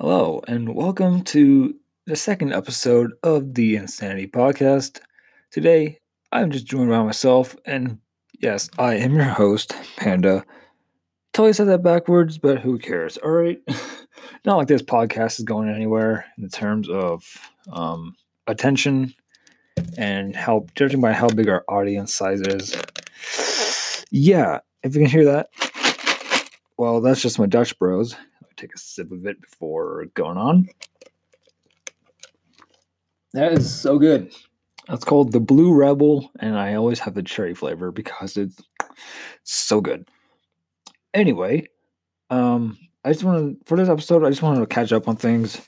Hello, and welcome to the second episode of the Insanity Podcast. Today, I'm just joined by myself, and yes, I am your host, Panda. Totally said that backwards, but who cares? All right. Not like this podcast is going anywhere in terms of um, attention and how, judging by how big our audience size is. Yeah, if you can hear that, well, that's just my Dutch bros take a sip of it before going on. That is so good. That's called the Blue Rebel, and I always have the cherry flavor because it's so good. Anyway, um, I just want to for this episode, I just wanted to catch up on things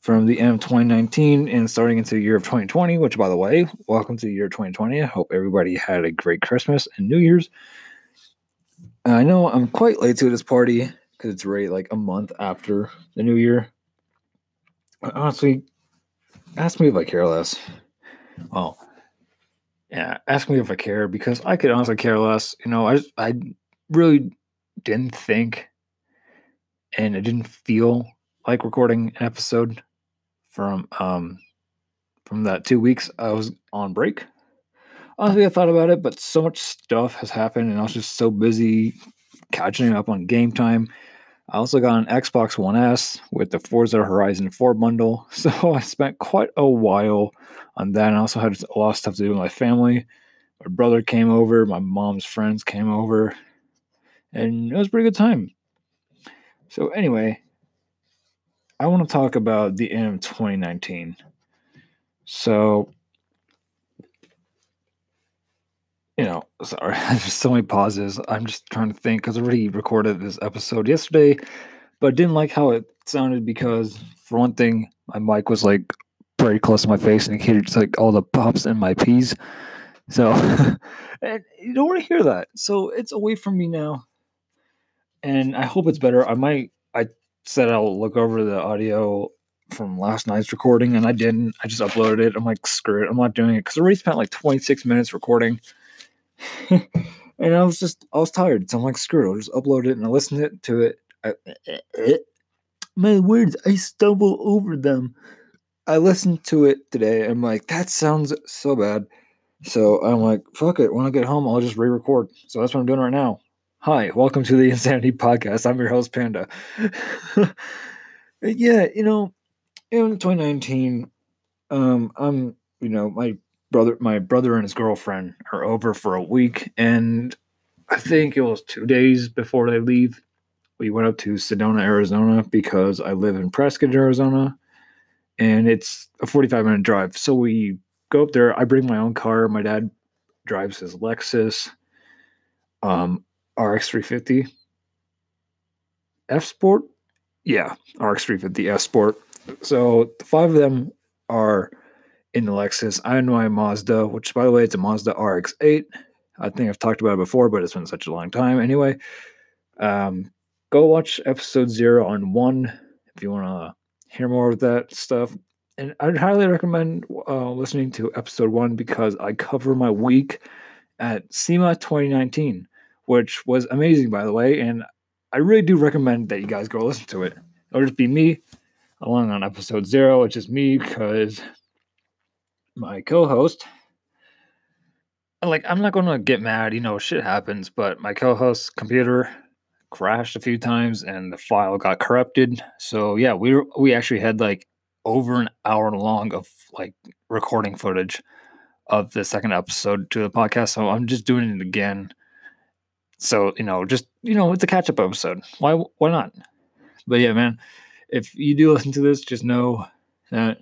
from the end of 2019 and starting into the year of 2020. Which, by the way, welcome to the year 2020. I hope everybody had a great Christmas and New Year's. I know I'm quite late to this party because it's right like a month after the new year. Honestly, ask me if I care less. Well, yeah, ask me if I care because I could honestly care less. You know, I I really didn't think and it didn't feel like recording an episode from um from that two weeks I was on break. Honestly, I thought about it, but so much stuff has happened, and I was just so busy catching up on game time I also got an Xbox One S with the Forza Horizon 4 bundle, so I spent quite a while on that. I also had a lot of stuff to do with my family. My brother came over, my mom's friends came over, and it was a pretty good time. So, anyway, I want to talk about the end of 2019. So, you know, sorry, there's so many pauses. I'm just trying to think because I already recorded this episode yesterday, but I didn't like how it sounded because, for one thing, my mic was like very close to my face and it catered like all the pops and my peas. So, you don't want to hear that. So it's away from me now, and I hope it's better. I might. I said I'll look over the audio from last night's recording, and I didn't. I just uploaded it. I'm like, screw it. I'm not doing it because I already spent like 26 minutes recording and I was just, I was tired. So I'm like, screw it. I'll just upload it and I listened it to it. My words, I stumble over them. I listened to it today. I'm like, that sounds so bad. So I'm like, fuck it. When I get home, I'll just re record. So that's what I'm doing right now. Hi, welcome to the Insanity Podcast. I'm your host, Panda. yeah, you know, in 2019, um, I'm, you know, my brother my brother and his girlfriend are over for a week and I think it was two days before they leave. We went up to Sedona, Arizona because I live in Prescott, Arizona, and it's a 45 minute drive. So we go up there. I bring my own car. My dad drives his Lexus um, RX 350 F Sport. Yeah, RX 350 F Sport. So the five of them are in the Lexus. I know my Mazda, which by the way, it's a Mazda RX-8. I think I've talked about it before, but it's been such a long time. Anyway, um, go watch episode zero on one if you want to hear more of that stuff. And I'd highly recommend uh, listening to episode one because I cover my week at SEMA 2019, which was amazing, by the way. And I really do recommend that you guys go listen to it. It'll just be me along on episode zero. It's just me because my co-host. Like i'm not gonna get mad you know shit happens but my co-host's computer crashed a few times and the file got corrupted. So yeah we were, we actually had like over an hour long of like recording footage of the second episode to the podcast so i'm just doing it again. So you know just you know it's a catch-up episode. Why why not? But yeah man if you do listen to this just know that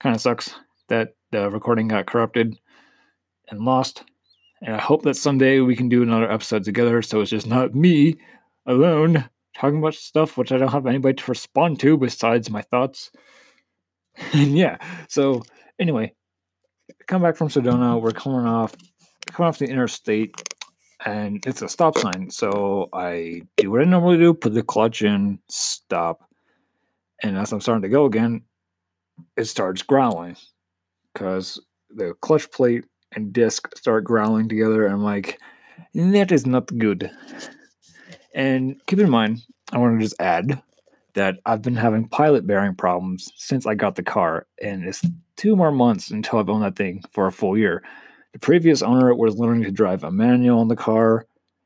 kind of sucks that the recording got corrupted and lost. And I hope that someday we can do another episode together so it's just not me alone talking about stuff which I don't have anybody to respond to besides my thoughts. and yeah, so anyway, come back from Sedona. We're coming off coming off the interstate and it's a stop sign. So I do what I normally do, put the clutch in, stop. And as I'm starting to go again, it starts growling because the clutch plate and disc start growling together. And I'm like, that is not good. And keep in mind, I want to just add that I've been having pilot bearing problems since I got the car, and it's two more months until I've owned that thing for a full year. The previous owner was learning to drive a manual on the car,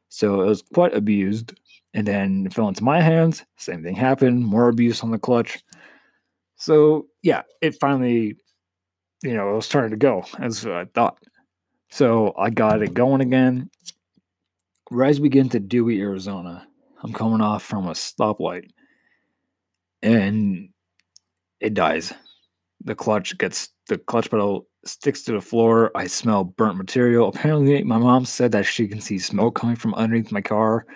so it was quite abused. And then it fell into my hands. Same thing happened. More abuse on the clutch. So yeah, it finally, you know, it was starting to go as I thought. So I got it going again. Right as we get into Dewey, Arizona, I'm coming off from a stoplight, and it dies. The clutch gets the clutch pedal sticks to the floor. I smell burnt material. Apparently, my mom said that she can see smoke coming from underneath my car.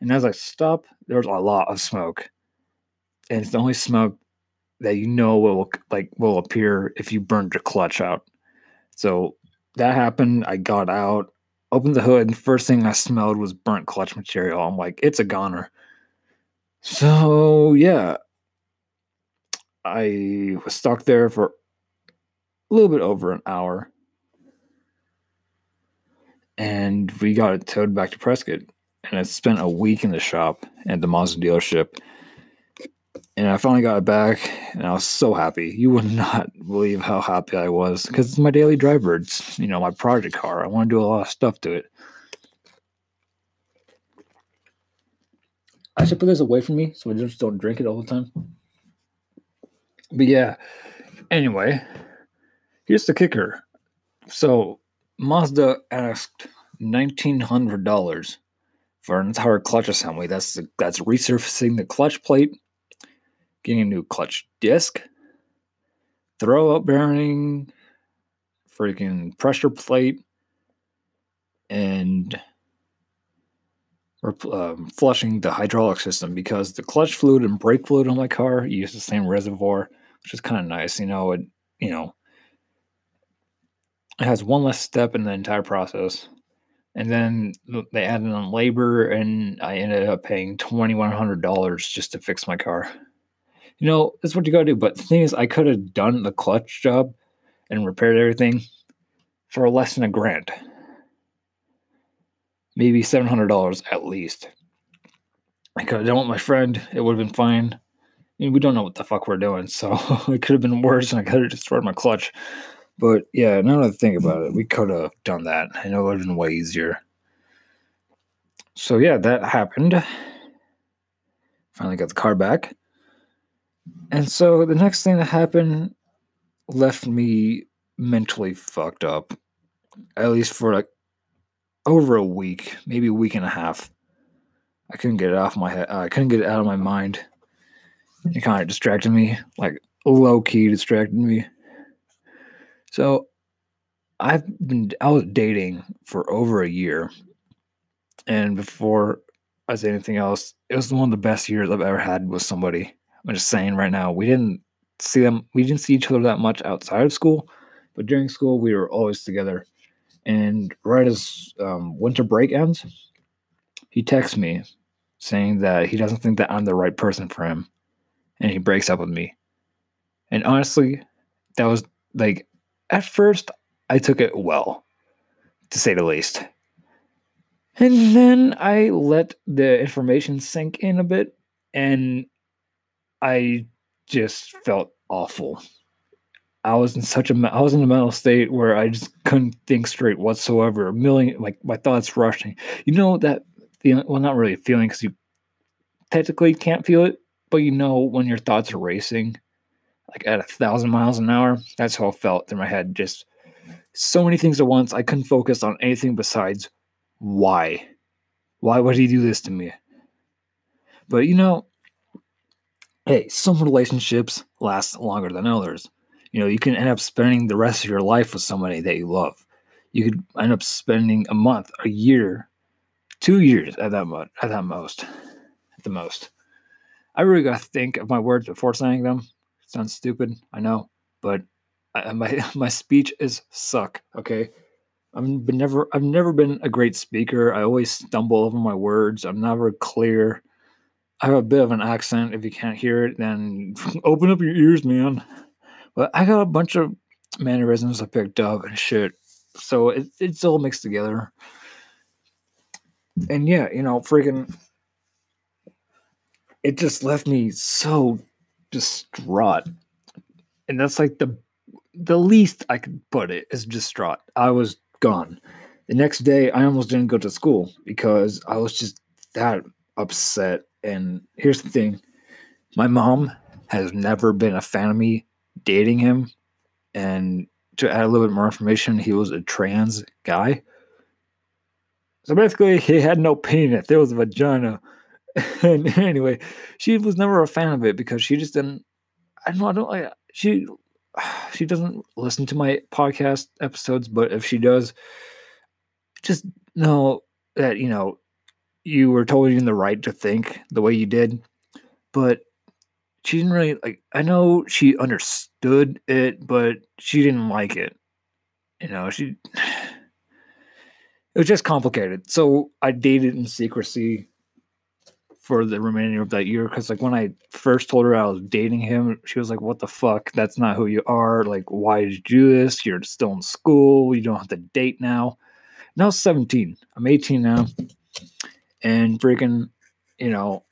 And as I stop, there's a lot of smoke. And it's the only smoke that you know will like will appear if you burned your clutch out. So that happened. I got out, opened the hood, and first thing I smelled was burnt clutch material. I'm like, it's a goner. So yeah. I was stuck there for a little bit over an hour. And we got it towed back to Prescott. And I spent a week in the shop at the Mazda dealership and I finally got it back, and I was so happy. You would not believe how happy I was because it's my daily driver. It's you know my project car. I want to do a lot of stuff to it. I should put this away from me so I just don't drink it all the time. But yeah, anyway, here's the kicker. So Mazda asked nineteen hundred dollars for an entire clutch assembly. That's the, that's resurfacing the clutch plate getting a new clutch disc, throwout bearing, freaking pressure plate, and um, flushing the hydraulic system because the clutch fluid and brake fluid on my car use the same reservoir, which is kind of nice. You know, it you know it has one less step in the entire process. And then they added on labor, and I ended up paying twenty one hundred dollars just to fix my car you know, that's what you gotta do. But the thing is, I could have done the clutch job and repaired everything for less than a grand. Maybe seven hundred dollars at least. I could have done with my friend, it would have been fine. I mean, we don't know what the fuck we're doing, so it could have been worse and I could have destroyed my clutch. But yeah, now that I think about it, we could have done that. I know it would have been way easier. So yeah, that happened. Finally got the car back. And so the next thing that happened left me mentally fucked up. At least for like over a week, maybe a week and a half. I couldn't get it off my head. I couldn't get it out of my mind. It kind of distracted me, like low key distracted me. So I've been I was dating for over a year, and before I say anything else, it was one of the best years I've ever had with somebody. I'm just saying right now, we didn't see them, we didn't see each other that much outside of school, but during school, we were always together. And right as um, winter break ends, he texts me saying that he doesn't think that I'm the right person for him. And he breaks up with me. And honestly, that was like, at first, I took it well, to say the least. And then I let the information sink in a bit, and I just felt awful. I was in such a I was in a mental state where I just couldn't think straight whatsoever. A million like my thoughts rushing. You know that feeling? Well, not really a feeling because you technically can't feel it, but you know when your thoughts are racing, like at a thousand miles an hour. That's how I felt in my head. Just so many things at once. I couldn't focus on anything besides why. Why would he do this to me? But you know, hey, some relationships last longer than others. You know, you can end up spending the rest of your life with somebody that you love. You could end up spending a month, a year, two years at that mo- at that most, at the most. I really got to think of my words before saying them. Sounds stupid, I know, but I, my my speech is suck. Okay, I'm never I've never been a great speaker. I always stumble over my words. I'm never clear. I have a bit of an accent. If you can't hear it, then open up your ears, man. But I got a bunch of mannerisms I picked up and shit. So it, it's all mixed together. And yeah, you know, freaking. it just left me so distraught. And that's like the the least I could put it is distraught. I was gone. The next day I almost didn't go to school because I was just that upset. And here's the thing. My mom has never been a fan of me dating him. And to add a little bit more information, he was a trans guy. So basically, he had no penis. There was a vagina. and anyway, she was never a fan of it because she just didn't. I don't know. I don't like. She she doesn't listen to my podcast episodes, but if she does, just know that you know you were totally in the right to think the way you did. But she didn't really like. I know she understood it, but she didn't like it. You know, she. It was just complicated. So I dated in secrecy for the remainder of that year because like when I first told her I was dating him, she was like, "What the fuck? That's not who you are. Like, why did you do this? You're still in school. You don't have to date now." Now 17. I'm 18 now, and freaking, you know,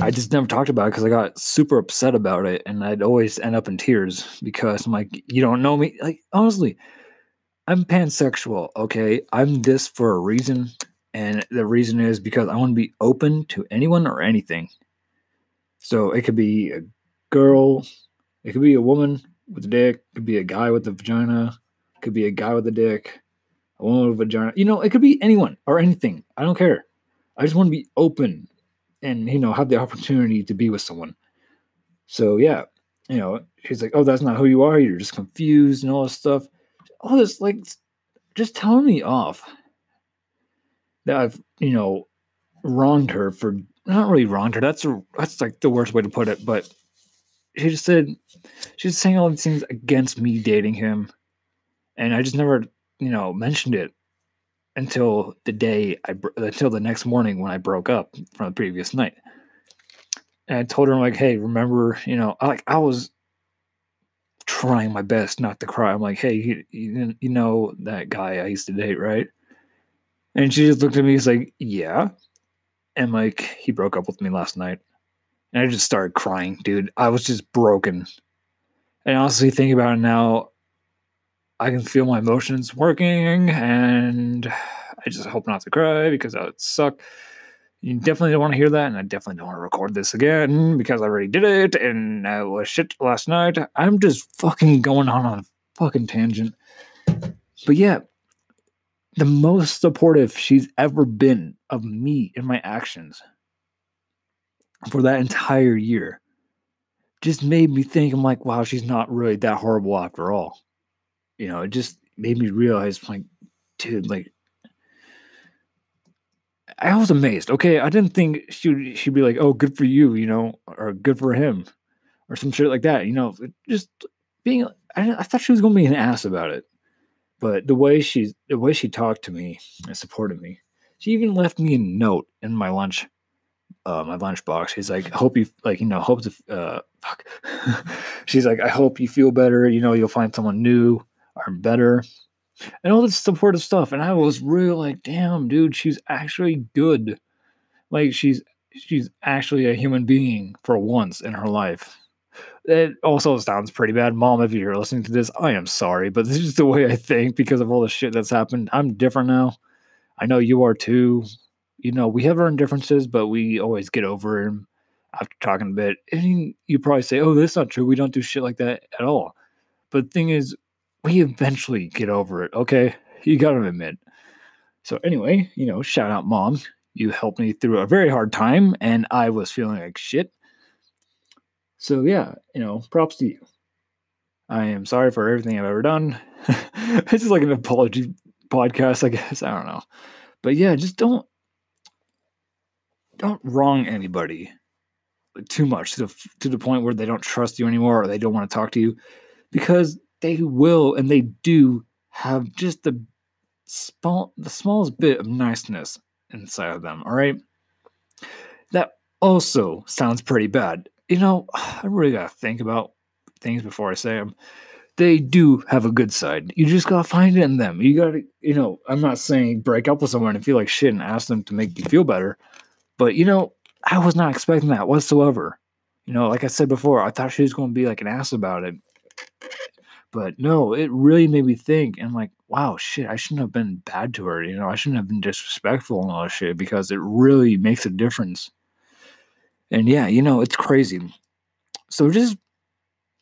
I just never talked about it because I got super upset about it, and I'd always end up in tears because I'm like, "You don't know me." Like honestly. I'm pansexual, okay? I'm this for a reason. And the reason is because I want to be open to anyone or anything. So it could be a girl, it could be a woman with a dick, it could be a guy with a vagina, it could be a guy with a dick, a woman with a vagina. You know, it could be anyone or anything. I don't care. I just want to be open and, you know, have the opportunity to be with someone. So, yeah, you know, she's like, oh, that's not who you are. You're just confused and all this stuff. All this, like, just telling me off that I've, you know, wronged her for not really wronged her. That's a, that's like the worst way to put it. But she just said she's saying all these things against me dating him, and I just never, you know, mentioned it until the day I until the next morning when I broke up from the previous night. And I told her, I'm like, hey, remember, you know, I, like I was trying my best not to cry. I'm like, hey, you, you, you know that guy I used to date, right? And she just looked at me. He's like, yeah. And like, he broke up with me last night. And I just started crying, dude. I was just broken. And honestly, thinking about it now, I can feel my emotions working. And I just hope not to cry because that would suck. You definitely don't want to hear that. And I definitely don't want to record this again because I already did it. And I was shit last night. I'm just fucking going on on a fucking tangent. But yeah, the most supportive she's ever been of me and my actions for that entire year just made me think I'm like, wow, she's not really that horrible after all. You know, it just made me realize, like, dude, like, I was amazed. Okay, I didn't think she she'd be like, oh, good for you, you know, or good for him, or some shit like that. You know, just being. I, I thought she was gonna be an ass about it. But the way she the way she talked to me and supported me, she even left me a note in my lunch uh, my lunch box. She's like, hope you like, you know, hope to uh fuck. She's like, I hope you feel better, you know, you'll find someone new or better. And all this supportive stuff. And I was really like, damn, dude, she's actually good. Like she's she's actually a human being for once in her life. It also sounds pretty bad. Mom, if you're listening to this, I am sorry, but this is the way I think because of all the shit that's happened. I'm different now. I know you are too. You know, we have our differences, but we always get over them after talking a bit. And you probably say, oh, that's not true. We don't do shit like that at all. But the thing is, we eventually get over it, okay? You gotta admit. So, anyway, you know, shout out, mom. You helped me through a very hard time, and I was feeling like shit. So yeah, you know, props to you. I am sorry for everything I've ever done. it's just like an apology podcast, I guess. I don't know. But yeah, just don't don't wrong anybody too much to the, to the point where they don't trust you anymore or they don't want to talk to you because they will and they do have just the small the smallest bit of niceness inside of them, all right? That also sounds pretty bad you know, I really gotta think about things before I say them. They do have a good side. You just gotta find it in them. You gotta, you know, I'm not saying break up with someone and feel like shit and ask them to make you feel better, but you know, I was not expecting that whatsoever. You know, like I said before, I thought she was to be like an ass about it. But no, it really made me think. And like, wow, shit, I shouldn't have been bad to her. You know, I shouldn't have been disrespectful and all that shit because it really makes a difference. And yeah, you know, it's crazy. So just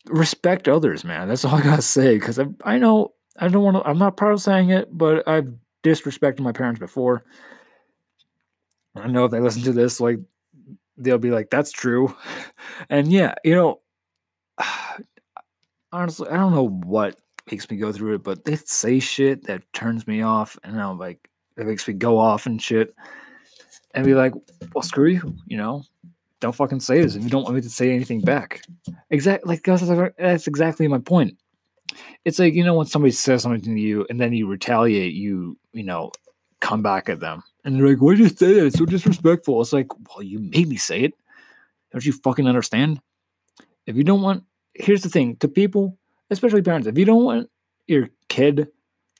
respect others, man. That's all I gotta say. Because I, I know I don't want to. I'm not proud of saying it, but I've disrespected my parents before. I know if they listen to this, like they'll be like, "That's true," and yeah, you know, honestly, I don't know what makes me go through it, but they say shit that turns me off, and I'm like, it makes me go off and shit, and be like, "Well, screw you," you know. Don't fucking say this if you don't want me to say anything back. Exactly, like that's, exactly my point. It's like you know when somebody says something to you and then you retaliate, you you know come back at them, and they're like, "Why did you say that? It's so disrespectful." It's like, well, you made me say it. Don't you fucking understand? If you don't want, here's the thing to people, especially parents, if you don't want your kid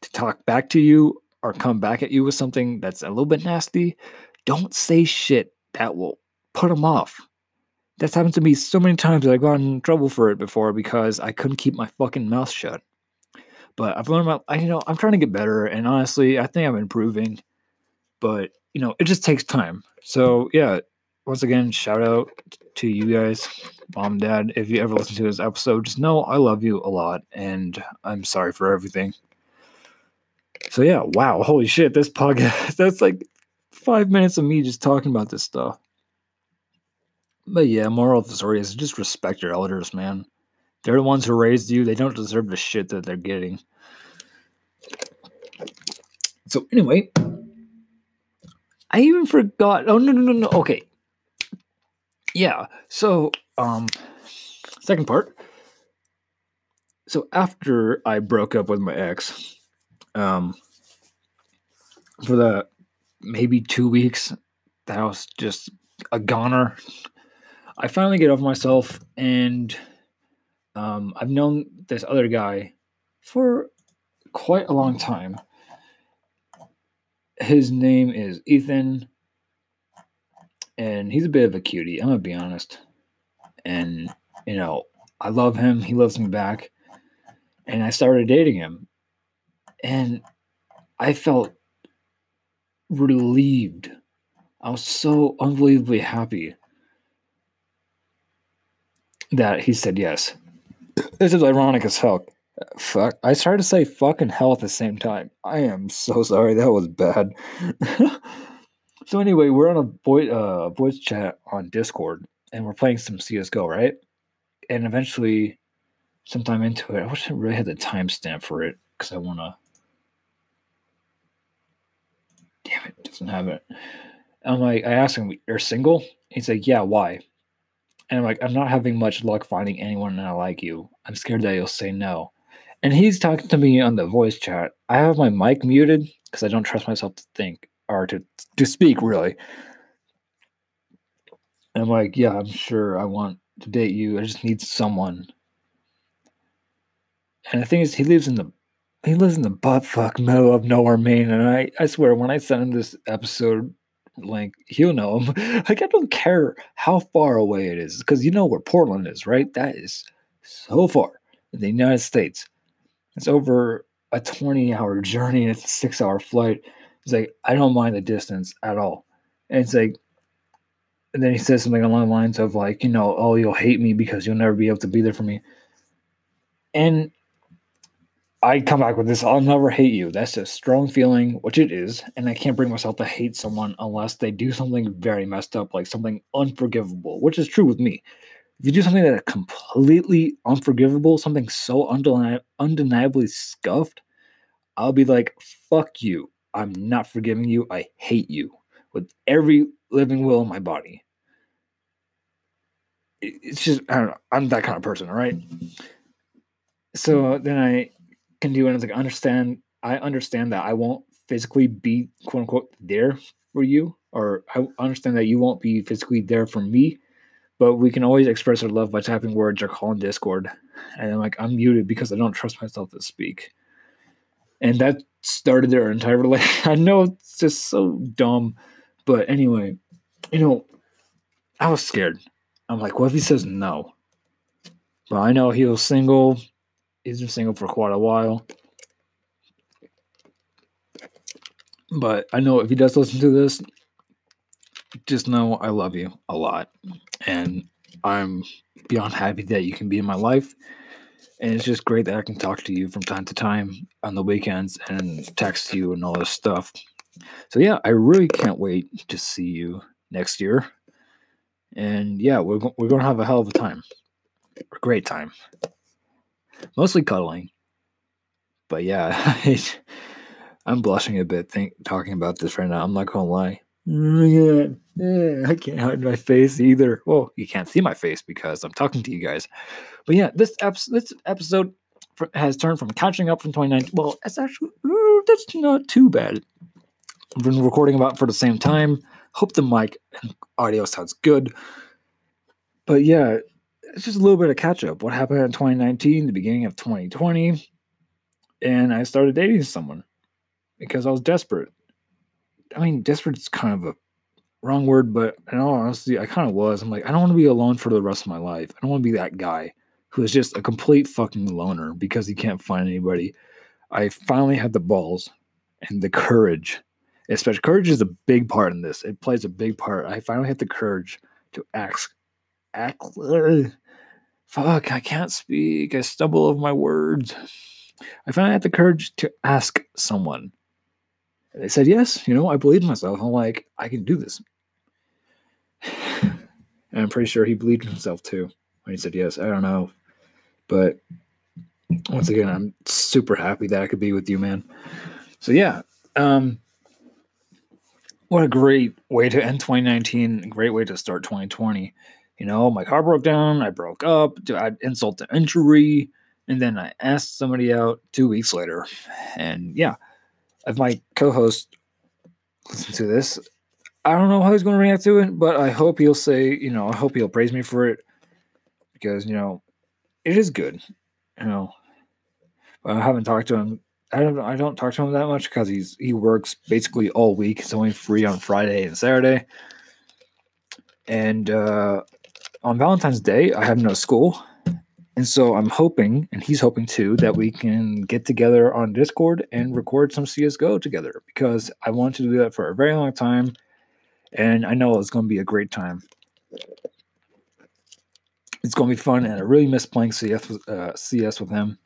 to talk back to you or come back at you with something that's a little bit nasty, don't say shit that will put them off. That's happened to me so many times that I got in trouble for it before because I couldn't keep my fucking mouth shut. But I've learned about, I, you know, I'm trying to get better, and honestly, I think I'm improving. But you know, it just takes time. So yeah, once again, shout out to you guys, mom, dad. If you ever listen to this episode, just know I love you a lot, and I'm sorry for everything. So yeah, wow, holy shit, this podcast that's like five minutes of me just talking about this stuff. But yeah, moral of the story is just respect your elders, man. They're the ones who raised you. They don't deserve the shit that they're getting. So anyway, I even forgot. Oh no no no no. Okay. Yeah. So um, second part. So after I broke up with my ex, um, for the maybe two weeks, that I was just a goner. I finally get over myself, and um, I've known this other guy for quite a long time. His name is Ethan, and he's a bit of a cutie. I'm gonna be honest, and you know I love him. He loves me back, and I started dating him, and I felt relieved. I was so unbelievably happy that he said yes. This is ironic as hell. Fuck. I started to say fucking hell at the same time. I am so sorry. That was bad. so anyway, we're on a voice, uh, voice chat on Discord, and we're playing some CS:GO, right? And eventually, sometime into it, I wish I really had the timestamp for it because I want to. Damn it, doesn't have it. I'm like, I asked him, "You're single?" He's like, "Yeah, why?" And I'm like, I'm not having much luck finding anyone that I like you. I'm scared that you'll say no. And he's talking to me on the voice chat. I have my mic muted because I don't trust myself to think or to to speak really. And I'm like, yeah, I'm sure I want to date you. I just need someone. And the thing is, he lives in the he lives in the butt fuck middle of nowhere, Maine. And I, I swear, when I send him this episode like he'll know him. Like I don't care how far away it is because you know where Portland is, right? That is so far in the United States. It's over a 20 hour journey and it's a six hour flight. He's like, I don't mind the distance at all. And it's like, and then he says something along the lines of like, you know, oh, you'll hate me because you'll never be able to be there for me. And I come back with this I'll never hate you. That's a strong feeling, which it is, and I can't bring myself to hate someone unless they do something very messed up, like something unforgivable, which is true with me. If you do something that is completely unforgivable, something so undeni- undeniably scuffed, I'll be like, fuck you. I'm not forgiving you. I hate you with every living will in my body. It's just, I don't know. I'm that kind of person, all right? So then I can do anything. Understand, I understand that I won't physically be quote unquote there for you, or I understand that you won't be physically there for me. But we can always express our love by typing words or calling Discord. And I'm like, I'm muted because I don't trust myself to speak. And that started their entire relationship. I know it's just so dumb. But anyway, you know, I was scared. I'm like, what if he says no? But I know he was single. He's been single for quite a while. But I know if he does listen to this, just know I love you a lot. And I'm beyond happy that you can be in my life. And it's just great that I can talk to you from time to time on the weekends and text you and all this stuff. So, yeah, I really can't wait to see you next year. And yeah, we're, we're to have a hell of a time. A great time. Mostly cuddling. But yeah, I'm blushing a bit think, talking about this right now. I'm not to lie. Yeah, I can't hide my face either. Well, you can't see my face because I'm talking to you guys. But yeah, this this episode has turned from catching up from 2019. Well, it's actually uh, that's not too bad. I've been recording about for the same time. Hope the mic and audio sounds good. But yeah, it's just a little bit of catch up. What happened in 2019, the beginning of 2020, and I started dating someone because I was desperate. I mean, desperate is kind of a wrong word, but in all honesty, I kind of was. I'm like, I don't want to be alone for the rest of my life. I don't want to be that guy who is just a complete fucking loner because he can't find anybody. I finally had the balls and the courage. Especially courage is a big part in this. It plays a big part. I finally had the courage to ask, act. Uh, fuck, I can't speak. I stumble over my words. I finally had the courage to ask someone they said yes. You know, I believed myself. I'm like, I can do this. And I'm pretty sure he believed himself too when he said yes. I don't know. But once again, I'm super happy that I could be with you, man. So yeah. Um what a great way to end 2019, great way to start 2020. You know, my car broke down, I broke up, add insult to injury, and then I asked somebody out two weeks later. And yeah, if my co-host listens to this, I don't know how he's going to react to it, but I hope he'll say, you know, I hope he'll praise me for it because you know, it is good, you know. I haven't talked to him. I don't. I don't talk to him that much because he's he works basically all week. He's only free on Friday and Saturday. And uh, on Valentine's Day, I have no school, and so I'm hoping, and he's hoping too, that we can get together on Discord and record some CSGO together because I want to do that for a very long time. And I know it's going to be a great time. It's going to be fun, and I really miss playing CS, uh, CS with him.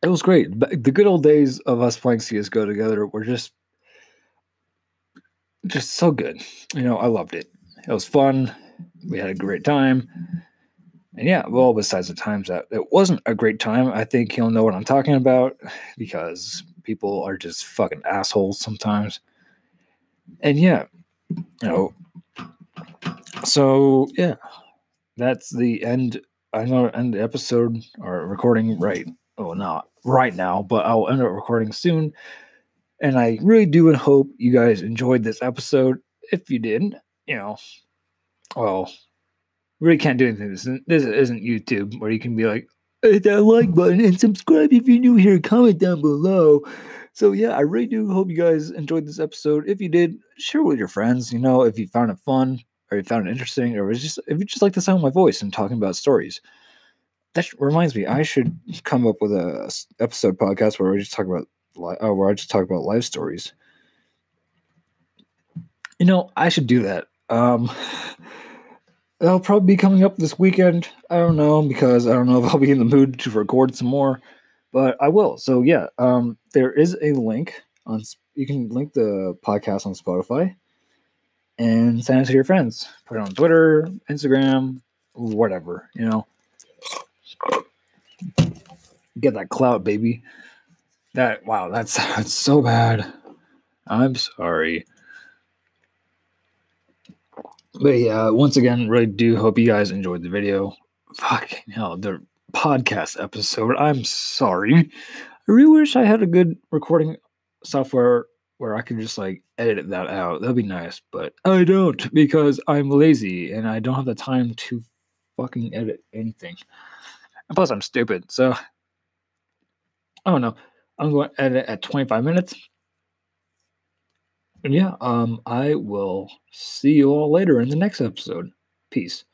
It was great. The good old days of us playing CSGO together were just, just so good. You know, I loved it. It was fun. We had a great time and yeah, well, besides the times that it wasn't a great time, I think he'll know what I'm talking about because people are just fucking assholes sometimes. And yeah, you know, so yeah, that's the end. I'm gonna end the episode or recording right. Oh, not right now, but I'll end up recording soon. And I really do hope you guys enjoyed this episode. If you didn't, you know, well, really can't do anything. This isn't, this isn't YouTube where you can be like, hit that like button and subscribe if you're new here. Comment down below. So yeah, I really do hope you guys enjoyed this episode. If you did, share with your friends. You know, if you found it fun or you found it interesting, or was just if you just like the sound of my voice and talking about stories. That reminds me, I should come up with a episode podcast where we just talk about uh, where I just talk about life stories. You know, I should do that. Um, That'll probably be coming up this weekend. I don't know because I don't know if I'll be in the mood to record some more, but I will. So yeah, um, there is a link on. You can link the podcast on Spotify and send it to your friends. Put it on Twitter, Instagram, whatever. You know, get that clout, baby. That wow, that's that's so bad. I'm sorry. But yeah, uh, once again, really do hope you guys enjoyed the video. Fucking hell, the podcast episode. I'm sorry. I really wish I had a good recording software where I could just like edit that out. That'd be nice, but I don't because I'm lazy and I don't have the time to fucking edit anything. And plus, I'm stupid. So I don't know. I'm going to edit at 25 minutes. And yeah, um, I will see you all later in the next episode. Peace.